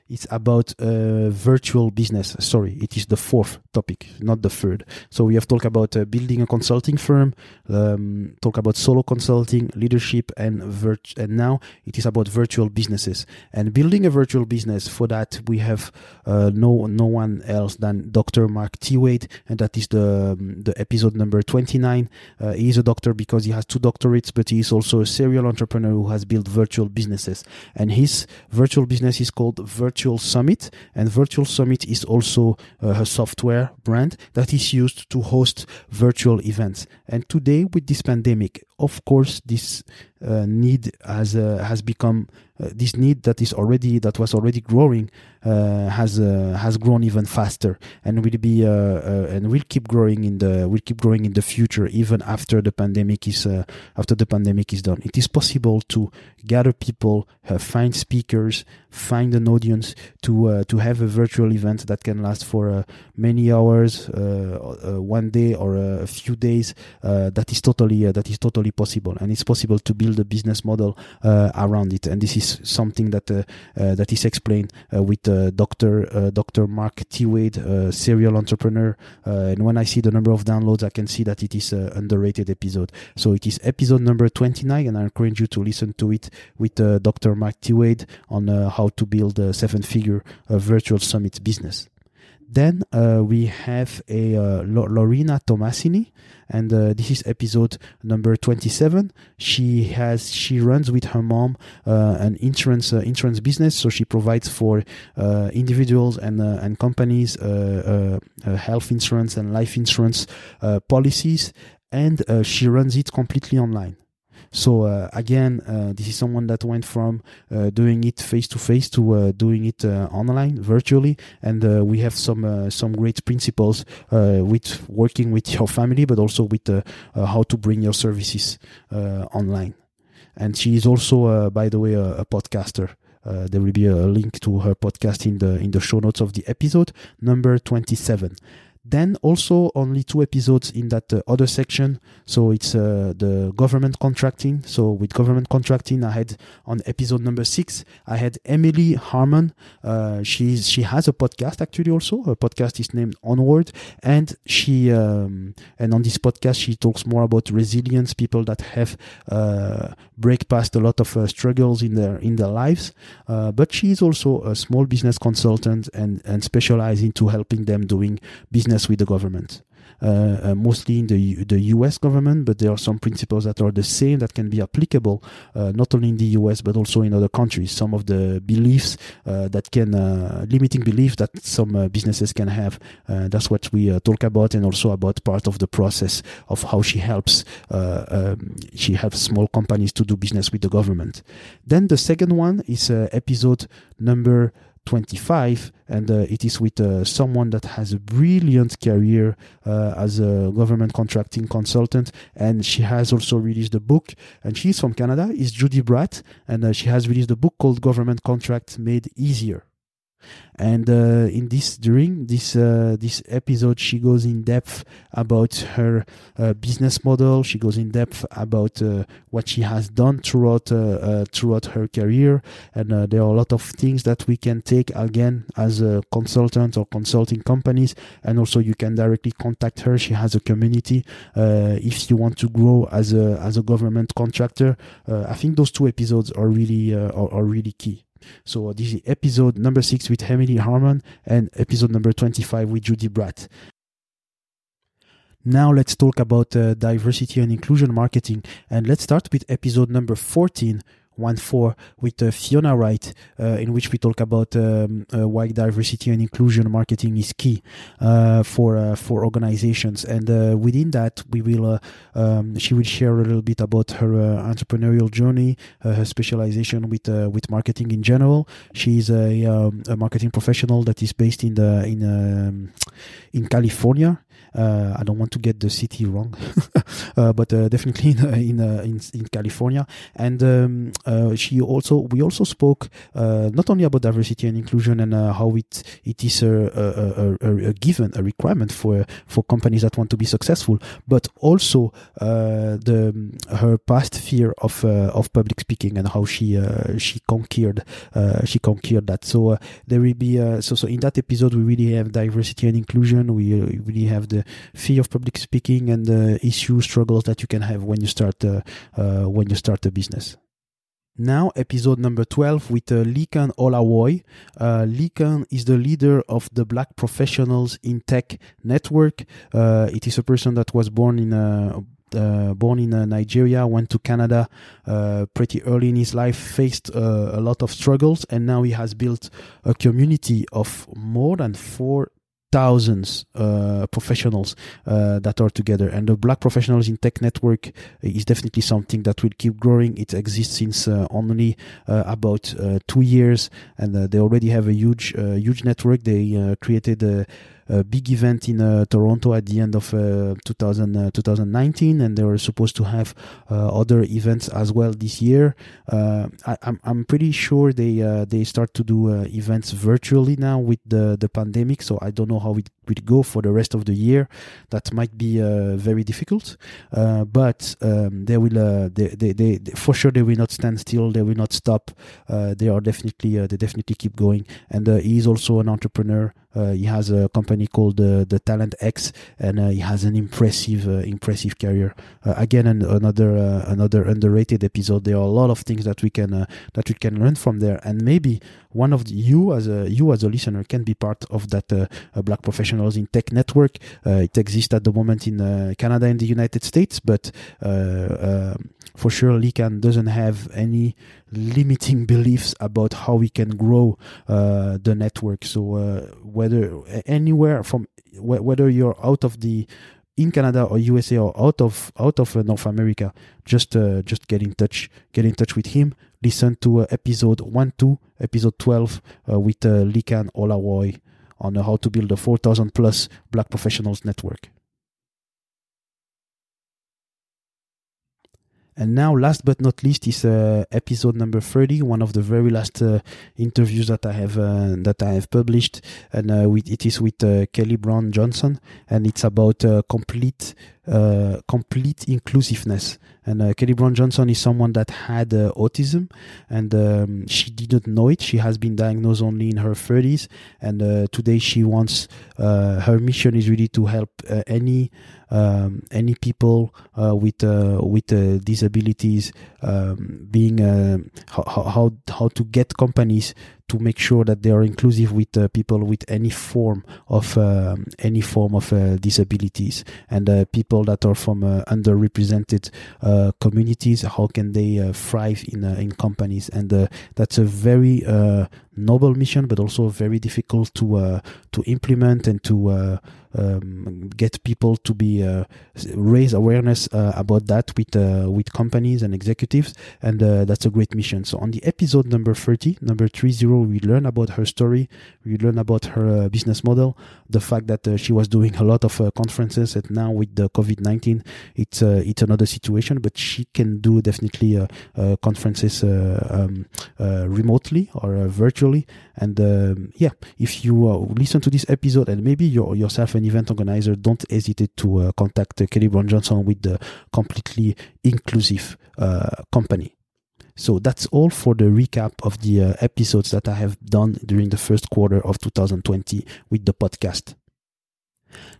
it's about uh, virtual business. Sorry, it is the fourth topic, not the third. So we have talked about uh, building a consulting firm, um, talk about solo consulting, leadership, and virt- and now it is about virtual businesses and building a virtual business. For that, we have uh, no no one else than Dr. Mark T. Wade, and that is the um, the episode number twenty nine. Uh, he is a doctor because he has two doctorates, but he is also a serial entrepreneur who has built virtual businesses, and his virtual business is called Virtual Virtual Summit, and Virtual Summit is also uh, a software brand that is used to host virtual events. And today, with this pandemic, of course, this uh, need has uh, has become uh, this need that is already that was already growing uh, has uh, has grown even faster and will be uh, uh, and will keep growing in the will keep growing in the future even after the pandemic is uh, after the pandemic is done. It is possible to gather people, find speakers, find an audience to to have a virtual event that can last for many hours, one day or a few days. that is totally that is totally possible, and it's possible to build a business model uh, around it. And this is something that uh, uh, that is explained uh, with uh, Dr. Uh, Dr. Mark T. Wade, serial entrepreneur. and when I see the number of downloads, I can see that it is an underrated episode. So it is episode number 29, and I encourage you to listen to it with Dr. Mark T. Wade on how to build a seven-figure virtual summit business. Then uh, we have a uh, Lorena Tomasini, and uh, this is episode number 27. She has she runs with her mom uh, an insurance uh, insurance business, so she provides for uh, individuals and and companies health insurance and life insurance policies, and she runs it completely online. So uh, again, uh, this is someone that went from uh, doing it face to face to uh, doing it uh, online, virtually, and uh, we have some some great principles with working with your family, but also with how to bring your services online. And she is also, by the way, a, a podcaster. Uh, there will be a link to her podcast in the in the show notes of the episode number 27 then also only two episodes in that uh, other section. So it's uh, the government contracting. So with government contracting, I had on episode number six, I had Emily Harmon. Uh, she's she has a podcast actually also. Her podcast is named Onward, and she um, and on this podcast she talks more about resilience, people that have uh, break past a lot of uh, struggles in their in their lives. Uh, but she is also a small business consultant and and specialize into helping them doing business business with the government. Uh, uh, mostly in the the U.S. government, but there are some principles that are the same that can be applicable uh, not only in the U.S. but also in other countries. Some of the beliefs uh, that can uh, limiting belief that some uh, businesses can have. that's what we talk about, and also about part of the process of how she helps. Um, she helps small companies to do business with the government. Then the second one is episode number 25 and uh, it is with uh, someone that has a brilliant career uh, as a government contracting consultant and she has also released a book and she's from canada is judy Bradt and uh, she has released a book called government contracts made easier and uh, in this during this uh, this episode she goes in depth about her uh, business model. She goes in depth about uh, what she has done throughout uh, uh, throughout her career. And there are a lot of things that we can take again as a consultant or consulting companies. And also you can directly contact her. She has a community if you want to grow as a as a government contractor. I think those two episodes are really are, are really key so this is episode number six with Emily Harmon and episode number 25 with Judy Bradt. Now let's talk about uh, diversity and inclusion marketing and let's start with episode number 14 one four with uh, Fiona Wright, uh, in which we talk about um, uh, why diversity and inclusion marketing is key uh, for uh, for organizations. And uh, within that, we will um, she will share a little bit about her entrepreneurial journey, her specialization with with marketing in general. She's a, um, a marketing professional that is based in the in um, in California. Uh, I don't want to get the city wrong, uh, but uh, definitely in uh, uh, in, in, California. And um, uh, she also we also spoke not only about diversity and inclusion and how it it is a, a, a, a, given a requirement for for companies that want to be successful, but also the her past fear of of public speaking and how she she conquered she conquered that. So there will be so so in that episode we really have diversity and inclusion. We really have the fear of public speaking and the issue struggles that you can have when you start uh, uh, when you start a business. Now, episode number 12 with uh, Lekan Olawoy. Uh, Lekan is the leader of the Black Professionals in Tech Network. Uh, it is a person that was born in uh, uh, born in uh, Nigeria, went to Canada uh, pretty early in his life, faced uh, a lot of struggles, and now he has built a community of more than four thousands uh, professionals uh, that are together. And the Black Professionals in Tech Network is definitely something that will keep growing. It exists since uh, only uh, about uh, two years, and uh, they already have a huge, huge network. They created a a big event in uh, Toronto at the end of uh, 2000, uh, 2019, and they were supposed to have other events as well this year. I, am I'm, I'm pretty sure they they start to do events virtually now with the the pandemic. So I don't know how it will go for the rest of the year. That might be uh, very difficult, uh, but um, they will uh, they, they, they, for sure they will not stand still. They will not stop. they are definitely they definitely keep going. And he is also an entrepreneur. Uh, he has a company called uh, the Talent X, and uh, he has an impressive, impressive career. again, an, another another underrated episode. There are a lot of things that we can that we can learn from there, and maybe one of the, you as a you as a listener can be part of that Black Professionals in Tech network. it exists at the moment in Canada and the United States, but for sure, Lekan doesn't have any limiting beliefs about how we can grow uh, the network. So uh, whether anywhere from whether you're out of the in Canada or USA or out of out of uh, North America, just uh, just get in touch. Get in touch with him. Listen to uh, episode one, two, episode twelve uh, with uh, Lekan Olawoy on how to build a four thousand plus Black professionals network. And now, last but not least, is uh, episode number thirty, one of the very last uh, interviews that I have uh, that I have published, and uh, with, it is with uh, Kelly Brown Johnson, and it's about uh, complete complete inclusiveness. And Kelly Brown Johnson is someone that had autism, and um, she didn't know it. She has been diagnosed only in her thirties, and today she wants her mission is really to help any um, any people uh, with uh, with uh, disabilities um, being uh, how, how how to get companies to make sure that they are inclusive with uh, people with any form of um, any form of uh, disabilities and uh, people that are from uh, underrepresented uh, communities how can they uh, thrive in in companies? And that's a very noble mission, but also very difficult to uh, to implement and to uh, um, get people to be uh, raise awareness uh, about that with uh, with companies and executives, and that's a great mission. So on the episode number thirty, number three zero, we learn about her story, we learn about her business model, the fact that she was doing a lot of conferences, and now with the COVID nineteen, it's it's another situation, but she can do definitely conferences um, remotely or virtually, and um, yeah, if you listen to this episode and maybe you're yourself event organizer, don't hesitate to uh, contact Kelly Brown Johnson with the completely inclusive uh, company. So that's all for the recap of the uh, episodes that I have done during the first quarter of 2020 with the podcast.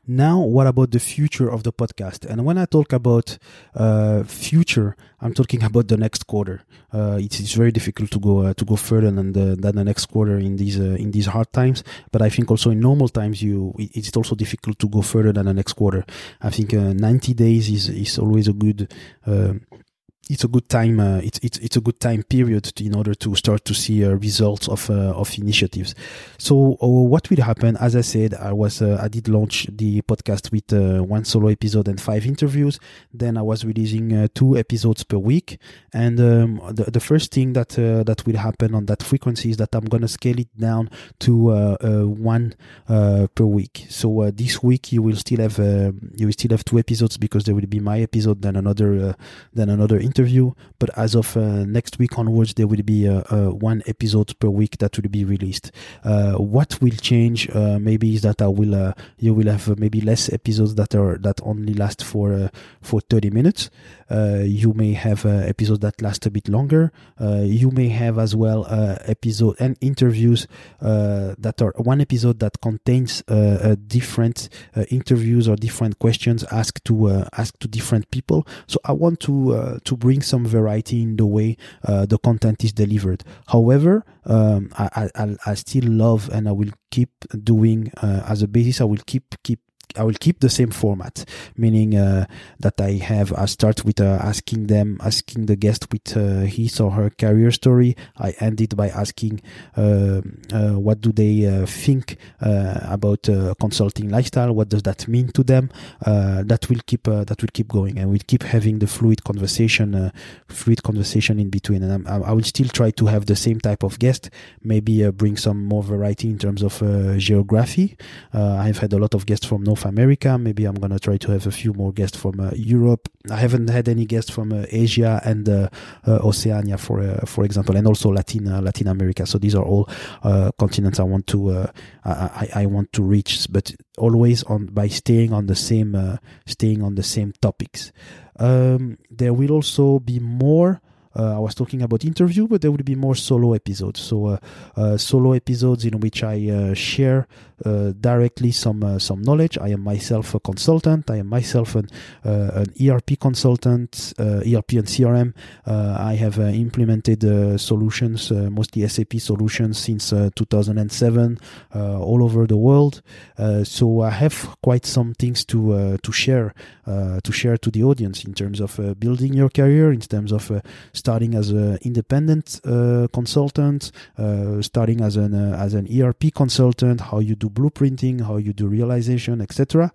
Now, what about the future of the podcast? And when I talk about uh, future, I'm talking about the next quarter. Uh, it's, it's, very difficult to go uh, to go further than the than the next quarter in these uh, in these hard times. But I think also in normal times, you it's also difficult to go further than the next quarter. I think uh, 90 days is is always a good uh, it's a good time. Uh, it's it's it's a good time period to, in order to start to see uh, results of uh, of initiatives. So uh, what will happen? As I said, I was uh, I did launch the podcast with uh, one solo episode and five interviews. Then I was releasing two episodes per week. And um, the the first thing that that will happen on that frequency is that I'm gonna scale it down to one per week. So this week you will still have you will still have two episodes because there will be my episode then another then another interview. But as of uh, next week onwards, there will be uh, uh, one episode per week that will be released. Uh, what will change uh, maybe is that I will uh, you will have maybe less episodes that are that only last for for 30 minutes. you may have episodes that last a bit longer. you may have as well episode and interviews that are one episode that contains different interviews or different questions asked to asked to different people. So I want to to bring some variety in the way uh, the content is delivered. However, um, I, I, I still love and I will keep doing uh, as a basis. I will keep keep I will keep the same format, meaning uh, that I have I start with uh, asking them, asking the guest with uh, his or her career story. I end it by asking um, uh, what do they uh, think uh, about consulting lifestyle. What does that mean to them? that will keep that will keep going, and we'll keep having the fluid conversation, fluid conversation in between. And I'm, i will still try to have the same type of guest, maybe bring some more variety in terms of geography. I've had a lot of guests from North North America. Maybe I'm gonna try to have a few more guests from uh, Europe. I haven't had any guests from uh, Asia and uh, uh Oceania, for uh, for example, and also Latin Latin America. So these are all continents I want to I, I want to reach, but always on by staying on the same staying on the same topics. Um, there will also be more uh, I was talking about interview, but there will be more solo episodes. So uh, uh, solo episodes in which I share Uh, directly some uh, some knowledge. I am myself a consultant. I am myself an uh, an ERP consultant, ERP and CRM. I have implemented solutions, mostly SAP solutions, since 2007 all over the world. so I have quite some things to to share to share to the audience in terms of building your career, in terms of starting as an independent uh, consultant, uh, starting as an uh, as an ERP consultant, how you do blueprinting, how you do realization, etc.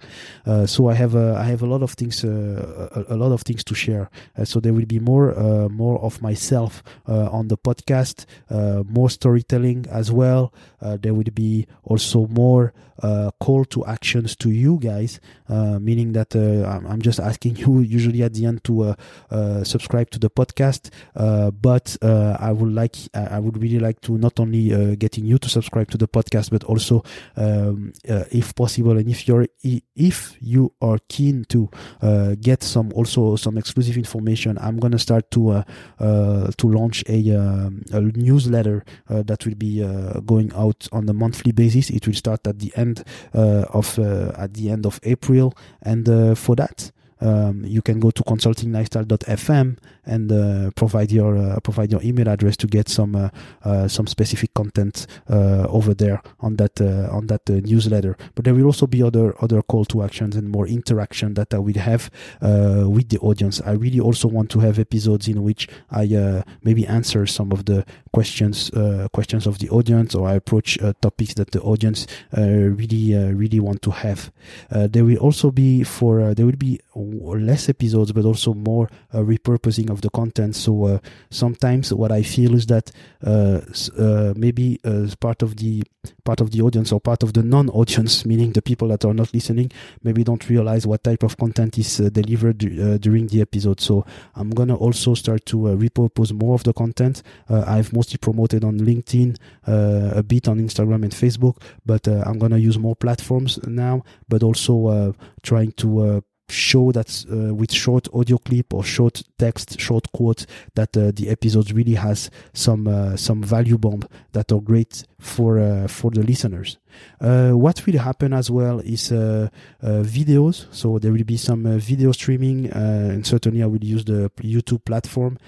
Uh, so I have I have a lot of things uh, a, a, lot of things to share. Uh, so there will be more more of myself on the podcast, more storytelling as well. there will be also more call to actions to you guys, meaning that I'm just asking you usually at the end to subscribe to the podcast uh, but uh, I would like, I would really like to not only uh, getting you to subscribe to the podcast, but also, um, uh, if possible, and if you're, if you are keen to uh, get some also some exclusive information, I'm gonna start to uh, to launch a, um, a newsletter that will be going out on a monthly basis. It will start at the end of at the end of April, and for that. Um, you can go to consultinglifestyle.fm and uh, provide your uh, provide your email address to get some uh, uh, some specific content uh, over there on that on that newsletter. But there will also be other other call to actions and more interaction that I will have with the audience. I really also want to have episodes in which I maybe answer some of the questions questions of the audience or I approach topics that the audience really really want to have. there will also be for there will be less episodes, but also more uh, repurposing of the content. So uh, sometimes what I feel is that uh, uh maybe uh, part of the part of the audience or part of the non-audience, meaning the people that are not listening, maybe don't realize what type of content is uh, delivered during the episode. So I'm gonna also start to repurpose more of the content. I've mostly promoted on LinkedIn, a bit on Instagram and Facebook, but I'm gonna use more platforms now, but also trying to show that uh, with short audio clip or short text, short quote, that uh, the episode really has some uh, some value bomb that are great for uh, for the listeners. Uh, what will happen as well is uh, uh videos. So there will be some uh, video streaming, uh, and certainly I will use the YouTube platform.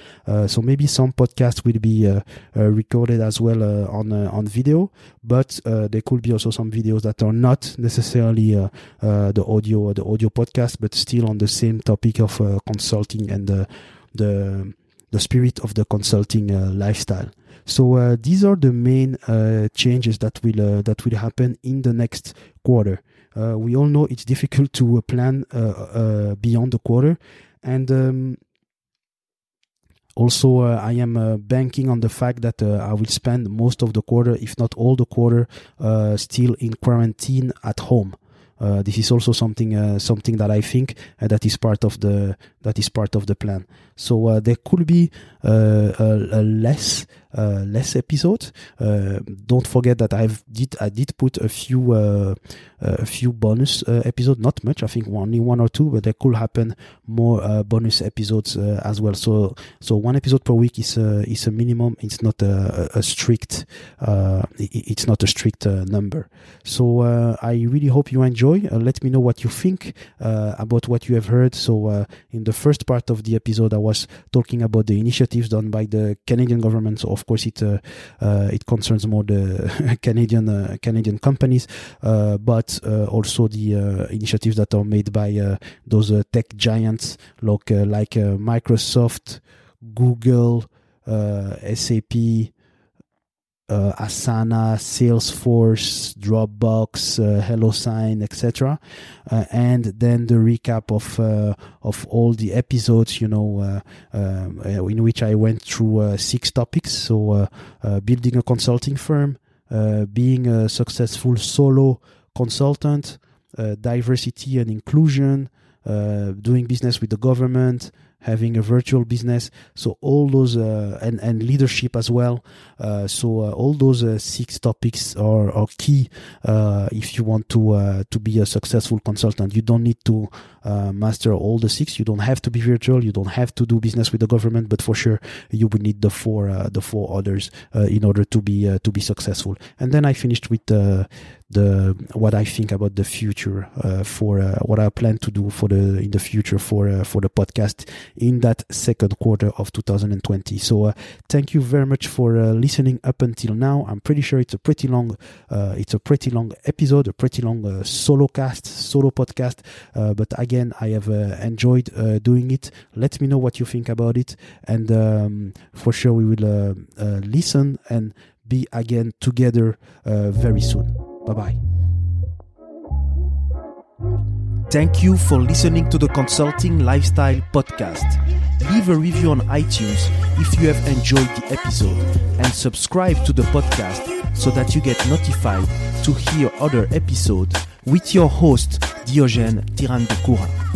so maybe some podcasts will be recorded as well on on video, but there could be also some videos that are not necessarily the audio the audio podcast, but still on the same topic of consulting and the the the spirit of the consulting lifestyle. So uh, these are the main uh, changes that will uh, that will happen in the next quarter. we all know it's difficult to plan beyond the quarter, and um, also uh, i am uh, banking on the fact that uh, i will spend most of the quarter if not all the quarter still in quarantine at home Uh, this is also something uh, something that i think uh, that is part of the that is part of the plan. So there could be a, a less uh, less episodes. Uh, don't forget that I've did I did put a few uh, uh a few bonus uh, episodes, not much. I think only one or two, but there could happen more uh, bonus episodes as well. So so one episode per week is a, is a minimum. It's not a, a strict it's not a strict number. So I really hope you enjoy. let me know what you think about what you have heard. So in the first part of the episode, I was talking about the initiatives done by the Canadian government. So of course, it uh, uh, it concerns more the Canadian uh, Canadian companies, uh, but uh, also the uh, initiatives that are made by those tech giants like like Microsoft, Google, SAP uh, Asana, Salesforce, Dropbox, uh, HelloSign, etc. Uh, and then the recap of uh, of all the episodes, you know, uh, uh, in which I went through six topics. So, building a consulting firm, being a successful solo consultant, diversity and inclusion, doing business with the government, having a virtual business. So all those uh, and and leadership as well. Uh, so uh, all those uh, six topics are, are key uh, if you want to uh, to be a successful consultant. You don't need to master all the six. You don't have to be virtual. You don't have to do business with the government, but for sure you will need the four the four others in order to be to be successful. And then I finished with the what I think about the future for what I plan to do for the in the future for for the podcast in that second quarter of 2020. So uh, thank you very much for uh, listening up until now. I'm pretty sure it's a pretty long, uh, it's a pretty long episode, a pretty long uh, solo cast, solo podcast. Uh, but again, I have uh, enjoyed doing it. Let me know what you think about it, and um, for sure we will listen and be again together very soon. Bye bye. Thank you for listening to the Consulting Lifestyle Podcast. Leave a review on iTunes if you have enjoyed the episode and subscribe to the podcast so that you get notified to hear other episodes with your host Diogène Tirandekura.